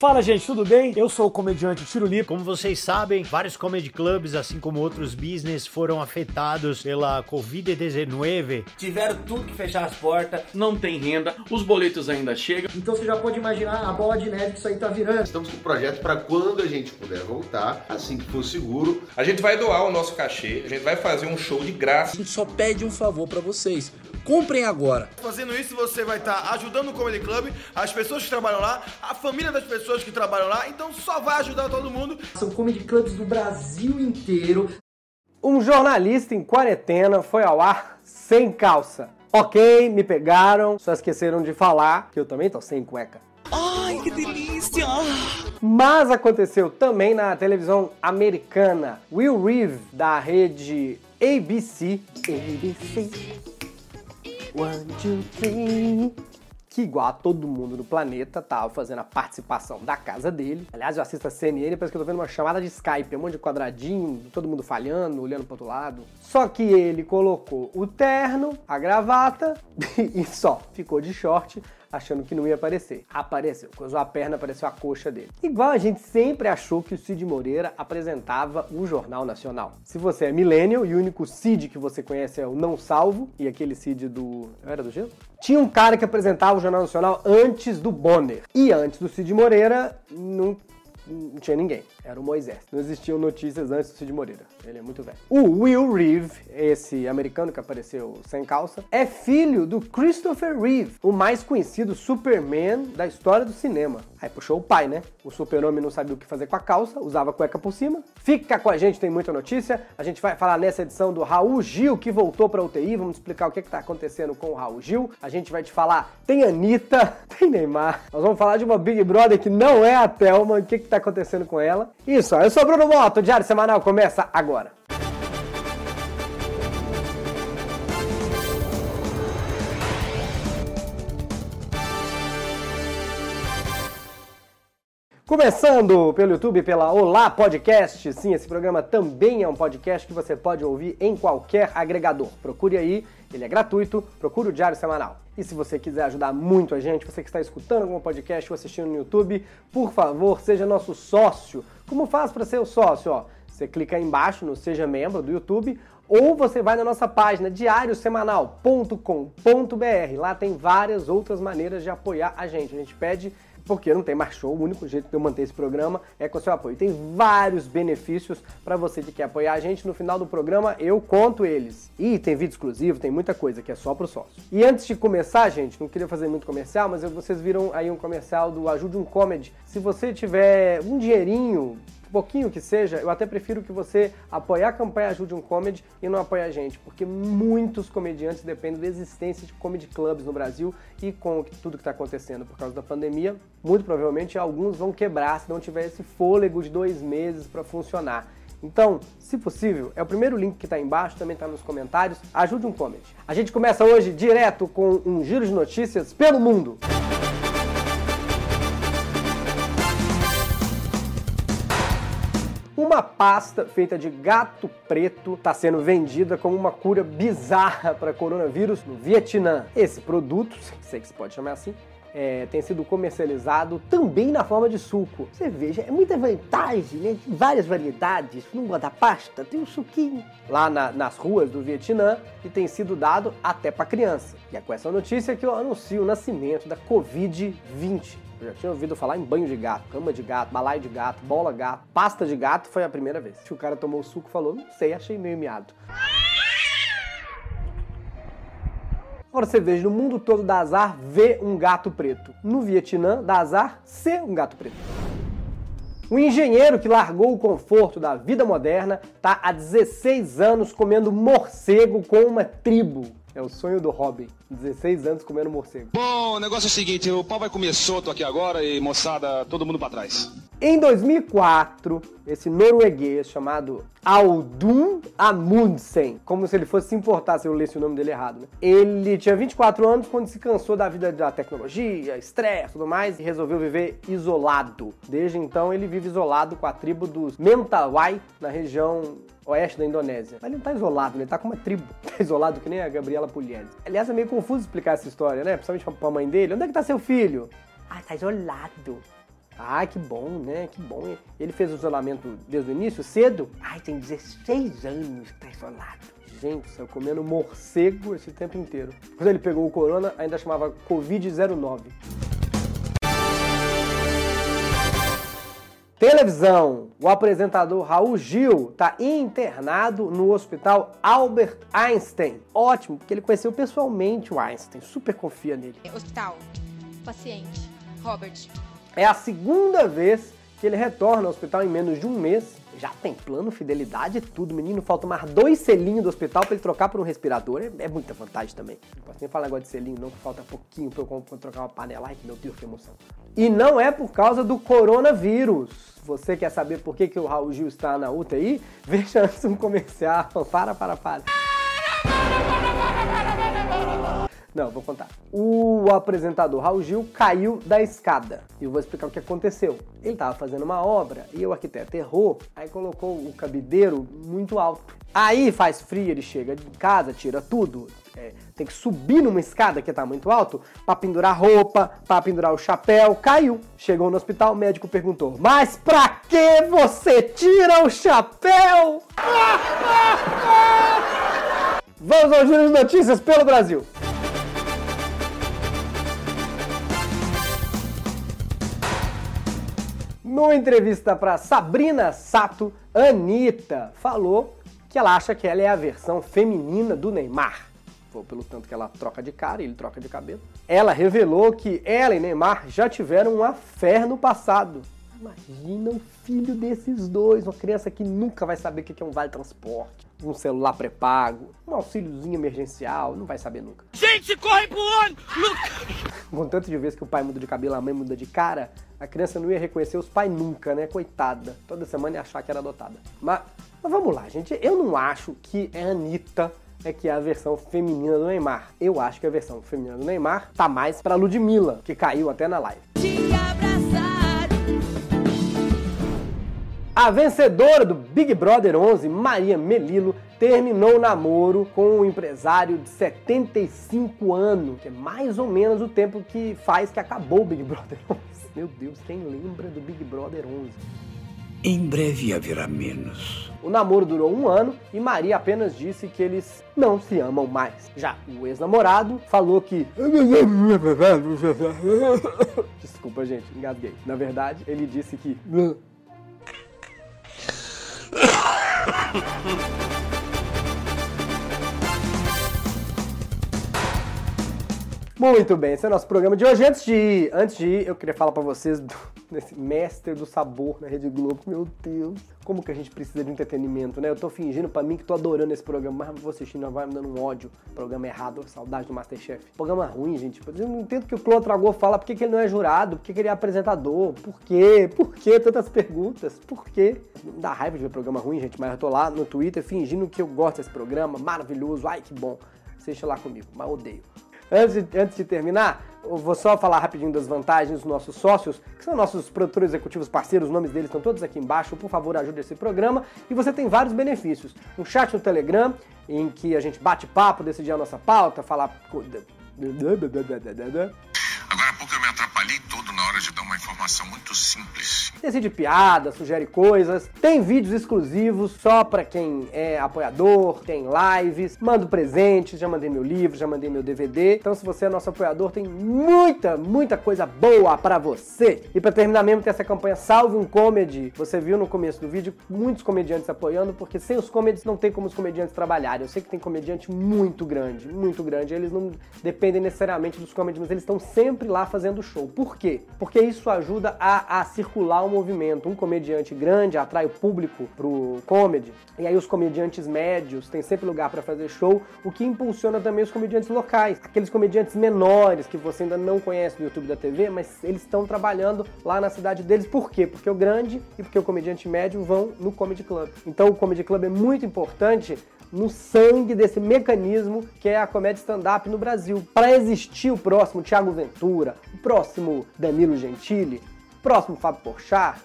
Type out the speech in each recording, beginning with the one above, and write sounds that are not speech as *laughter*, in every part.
Fala gente, tudo bem? Eu sou o comediante Tirulipo. Como vocês sabem, vários comedy clubs, assim como outros business, foram afetados pela Covid-19. Tiveram tudo que fechar as portas. Não tem renda, os boletos ainda chegam. Então você já pode imaginar a bola de neve que isso aí tá virando. Estamos com um projeto para quando a gente puder voltar, assim que for seguro. A gente vai doar o nosso cachê, a gente vai fazer um show de graça. A gente só pede um favor para vocês. Comprem agora. Fazendo isso, você vai estar ajudando o Comedy Club, as pessoas que trabalham lá, a família das pessoas que trabalham lá, então só vai ajudar todo mundo. São comedy clubs do Brasil inteiro. Um jornalista em quarentena foi ao ar sem calça. Ok, me pegaram, só esqueceram de falar que eu também tô sem cueca. Ai, que delícia! Mas aconteceu também na televisão americana. Will Reeve, da rede ABC. ABC. One, two, three. Que igual a todo mundo do planeta tava fazendo a participação da casa dele. Aliás, eu assisto a CNN, parece que eu tô vendo uma chamada de Skype, um monte de quadradinho, todo mundo falhando, olhando pro outro lado. Só que ele colocou o terno, a gravata *laughs* e só, ficou de short, achando que não ia aparecer. Apareceu, cruzou a perna, apareceu a coxa dele. Igual a gente sempre achou que o Cid Moreira apresentava o Jornal Nacional. Se você é millennial e o único Cid que você conhece é o Não Salvo, e aquele Cid do... Era do Gelo? Tinha um cara que apresentava o Jornal Nacional antes do Bonner. E antes do Cid Moreira, não não tinha ninguém. Era o Moisés. Não existiam notícias antes do Cid Moreira. Ele é muito velho. O Will Reeve, esse americano que apareceu sem calça, é filho do Christopher Reeve, o mais conhecido Superman da história do cinema. Aí puxou o pai, né? O super-homem não sabia o que fazer com a calça, usava a cueca por cima. Fica com a gente, tem muita notícia. A gente vai falar nessa edição do Raul Gil, que voltou pra UTI. Vamos explicar o que, que tá acontecendo com o Raul Gil. A gente vai te falar, tem Anitta, *laughs* tem Neymar. Nós vamos falar de uma Big Brother que não é a Thelma, o que, que tá acontecendo com ela. Isso, eu sou Bruno Moto, o Diário Semanal começa agora. Começando pelo YouTube, pela Olá Podcast. Sim, esse programa também é um podcast que você pode ouvir em qualquer agregador. Procure aí, ele é gratuito, procure o Diário Semanal. E se você quiser ajudar muito a gente, você que está escutando algum podcast ou assistindo no YouTube, por favor, seja nosso sócio. Como faz para ser o sócio? Ó, você clica aí embaixo no Seja Membro do YouTube ou você vai na nossa página diariosemanal.com.br. Lá tem várias outras maneiras de apoiar a gente. A gente pede porque não tem mais show. O único jeito de eu manter esse programa é com o seu apoio. Tem vários benefícios para você que quer apoiar a gente. No final do programa eu conto eles. E tem vídeo exclusivo, tem muita coisa que é só pro sócio. E antes de começar, gente, não queria fazer muito comercial, mas vocês viram aí um comercial do Ajude um Comedy. Se você tiver um dinheirinho pouquinho que seja, eu até prefiro que você apoie a campanha Ajude um Comedy e não apoie a gente, porque muitos comediantes dependem da existência de comedy clubs no Brasil e com tudo que está acontecendo por causa da pandemia, muito provavelmente alguns vão quebrar se não tiver esse fôlego de dois meses para funcionar. Então, se possível, é o primeiro link que está embaixo, também está nos comentários. Ajude um comedy. A gente começa hoje direto com um giro de notícias pelo mundo. Uma pasta feita de gato preto está sendo vendida como uma cura bizarra para coronavírus no Vietnã. Esse produto, *laughs* sei que se pode chamar assim, é, tem sido comercializado também na forma de suco. Você veja, é muita vantagem, né? Várias variedades. Não da pasta? Tem um suquinho. Lá na, nas ruas do Vietnã e tem sido dado até para criança. E é com essa notícia que eu anuncio o nascimento da Covid-20. Eu já tinha ouvido falar em banho de gato, cama de gato, balaio de gato, bola gato, pasta de gato foi a primeira vez. O cara tomou o suco e falou, não sei, achei meio miado. Agora você veja, no mundo todo dá azar ver um gato preto. No Vietnã dá azar ser um gato preto. Um engenheiro que largou o conforto da vida moderna está há 16 anos comendo morcego com uma tribo. É o sonho do Robin. 16 anos comendo morcego. Bom, o negócio é o seguinte, o pau vai comer solto aqui agora e moçada, todo mundo pra trás. Em 2004, esse norueguês chamado Audun Amundsen, como se ele fosse se importar se eu lesse o nome dele errado, né? Ele tinha 24 anos quando se cansou da vida da tecnologia, estresse e tudo mais e resolveu viver isolado. Desde então ele vive isolado com a tribo dos Mentawai na região oeste da Indonésia. Mas ele não tá isolado, ele tá com uma tribo. *laughs* Tá isolado que nem a Gabriela Pugliese. Aliás, é meio confuso explicar essa história, né? Principalmente pra mãe dele. Onde é que tá seu filho? Ah, tá isolado. Ah, que bom, né? Que bom. Ele fez o isolamento desde o início, cedo? Ai, tem 16 anos que tá isolado. Gente, saiu comendo morcego esse tempo inteiro. Quando ele pegou o corona, ainda chamava Covid-09. Televisão. O apresentador Raul Gil está internado no hospital Albert Einstein. Ótimo, porque ele conheceu pessoalmente o Einstein, super confia nele. Hospital. Paciente. Robert. É a segunda vez que ele retorna ao hospital em menos de um mês. Já tem plano, fidelidade tudo. Menino, falta mais dois selinhos do hospital para ele trocar por um respirador. É, é, muita vantagem também. Não posso nem falar negócio de selinho, não, que falta pouquinho para eu trocar uma panela. Ai, meu Deus, que emoção. E não é por causa do coronavírus. Você quer saber por que, que o Raul Gil está na UTI? Veja antes um comercial. Para, para, para. Não, vou contar. O apresentador Raul Gil caiu da escada. E eu vou explicar o que aconteceu. Ele estava fazendo uma obra e o arquiteto errou, aí colocou o cabideiro muito alto. Aí faz frio, ele chega de casa, tira tudo. É, tem que subir numa escada que tá muito alto para pendurar roupa, para pendurar o chapéu. Caiu. Chegou no hospital, o médico perguntou: Mas pra que você tira o chapéu? *laughs* Vamos ao giro de notícias pelo Brasil. Numa entrevista para Sabrina Sato, Anitta falou que ela acha que ela é a versão feminina do Neymar. Foi pelo tanto que ela troca de cara e ele troca de cabelo. Ela revelou que ela e Neymar já tiveram uma fé no passado. Imagina um filho desses dois, uma criança que nunca vai saber o que é um vale transporte, um celular pré-pago, um auxíliozinho emergencial, não vai saber nunca. Gente, corre pro ano! Com tanto de vezes que o pai muda de cabelo, a mãe muda de cara, a criança não ia reconhecer os pais nunca, né? Coitada. Toda semana ia achar que era adotada. Mas, mas vamos lá, gente. Eu não acho que é a Anitta é que é a versão feminina do Neymar. Eu acho que a versão feminina do Neymar tá mais pra Ludmilla, que caiu até na live. A vencedora do Big Brother 11, Maria Melilo, terminou o namoro com um empresário de 75 anos, que é mais ou menos o tempo que faz que acabou o Big Brother 11. *laughs* Meu Deus, quem lembra do Big Brother 11? Em breve haverá menos. O namoro durou um ano e Maria apenas disse que eles não se amam mais. Já o ex-namorado falou que. *laughs* Desculpa, gente, engasguei. Na verdade, ele disse que. Muito bem, esse é o nosso programa de hoje. Antes de ir, antes de ir eu queria falar para vocês do, *laughs* desse mestre do sabor na Rede Globo. Meu Deus, como que a gente precisa de entretenimento, né? Eu tô fingindo para mim que tô adorando esse programa, mas vou assistindo, vai me dando um ódio. Programa errado, saudade do Masterchef. Programa ruim, gente. Eu não entendo que o Clô Tragor fala por que, ele não é jurado, por que, ele é apresentador, por quê? Por que tantas perguntas? Por quê? Não dá raiva de ver programa ruim, gente, mas eu tô lá no Twitter fingindo que eu gosto desse programa, maravilhoso, ai que bom. Assiste lá comigo, mas odeio. Antes de, antes de terminar, vou só falar rapidinho das vantagens dos nossos sócios, que são nossos produtores executivos parceiros, os nomes deles estão todos aqui embaixo. Por favor, ajude esse programa. E você tem vários benefícios. Um chat no Telegram, em que a gente bate papo, decidir a nossa pauta, falar. *laughs* Agora há pouco eu me atrapalhei todo na hora de dar uma informação muito simples. Decide piada, sugere coisas, tem vídeos exclusivos só para quem é apoiador, tem lives, mando presentes, já mandei meu livro, já mandei meu DVD. Então se você é nosso apoiador, tem muita, muita coisa boa para você. E para terminar mesmo, tem essa campanha Salve um Comedy. Você viu no começo do vídeo muitos comediantes apoiando, porque sem os comediantes não tem como os comediantes trabalharem. Eu sei que tem comediante muito grande, muito grande. Eles não dependem necessariamente dos comediantes, eles estão sempre lá fazendo show. Por quê? Porque isso ajuda a, a circular o movimento. Um comediante grande atrai o público pro comedy, e aí os comediantes médios têm sempre lugar para fazer show, o que impulsiona também os comediantes locais, aqueles comediantes menores que você ainda não conhece no YouTube da TV, mas eles estão trabalhando lá na cidade deles. Por quê? Porque o grande e porque o comediante médio vão no Comedy Club. Então o Comedy Club é muito importante no sangue desse mecanismo que é a comédia stand-up no Brasil. Para existir o próximo Thiago Ventura, o próximo Danilo Gentili, o próximo Fábio Porchat,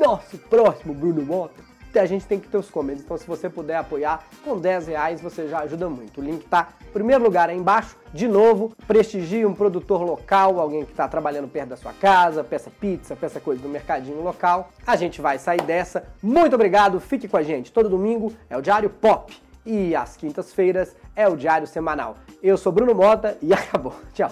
nosso próximo Bruno Mota, a gente tem que ter os comedies. Então, se você puder apoiar com 10 reais, você já ajuda muito. O link tá em primeiro lugar aí embaixo. De novo, prestigie um produtor local, alguém que está trabalhando perto da sua casa, peça pizza, peça coisa do mercadinho local. A gente vai sair dessa. Muito obrigado, fique com a gente. Todo domingo é o Diário Pop e às quintas-feiras é o Diário Semanal. Eu sou Bruno Mota e *laughs* acabou. Tchau.